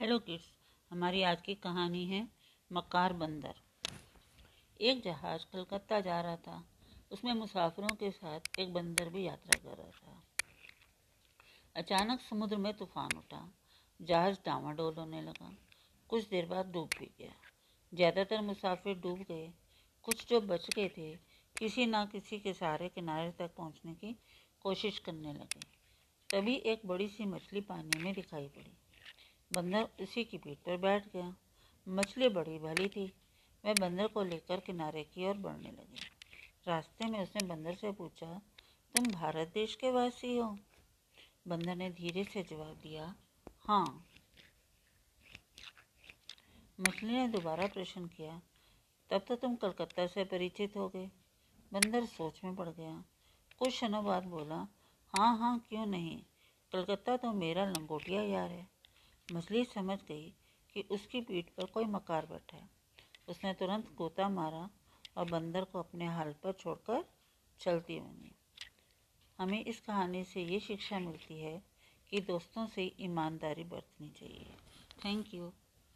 Hello kids, हमारी आज की कहानी है मकार बंदर। एक जहाज़ कलकत्ता जा रहा था। उसमें मुसाफिरों के साथ एक बंदर भी यात्रा कर रहा था। अचानक समुद्र में तूफ़ान उठा। जहाज़ डामाडोल होने लगा। कुछ देर बाद डूब भी गया। ज़्यादातर मुसाफिर डूब गए। कुछ जो बच गए थे, किसी ना किसी के सहारे किनारे तक पहुँचने की कोशिश करने लगे। तभी एक बड़ी सी मछली पानी में दिखाई पड़ी। बंदर उसी की पीठ पर बैठ गया। मछली बड़ी भली थी। वह बंदर को लेकर किनारे की ओर बढ़ने लगी। रास्ते में उसने बंदर से पूछा, तुम भारत देश के वासी हो? बंदर ने धीरे से जवाब दिया हाँ। मछली ने दोबारा प्रश्न किया, तब तो तुम कलकत्ता से परिचित हो गए। बंदर सोच में पड़ गया। कुछ क्षणों बाद बोला हाँ हाँ क्यों नहीं? कलकत्ता तो मेरा लंगोटिया यार है। मछली समझ गई कि उसकी पीठ पर कोई मकार बैठा है। उसने तुरंत गोता मारा और बंदर को अपने हाल पर छोड़कर चलती बनी। हमें इस कहानी से ये शिक्षा मिलती है कि दोस्तों से ईमानदारी बरतनी चाहिए। Thank you.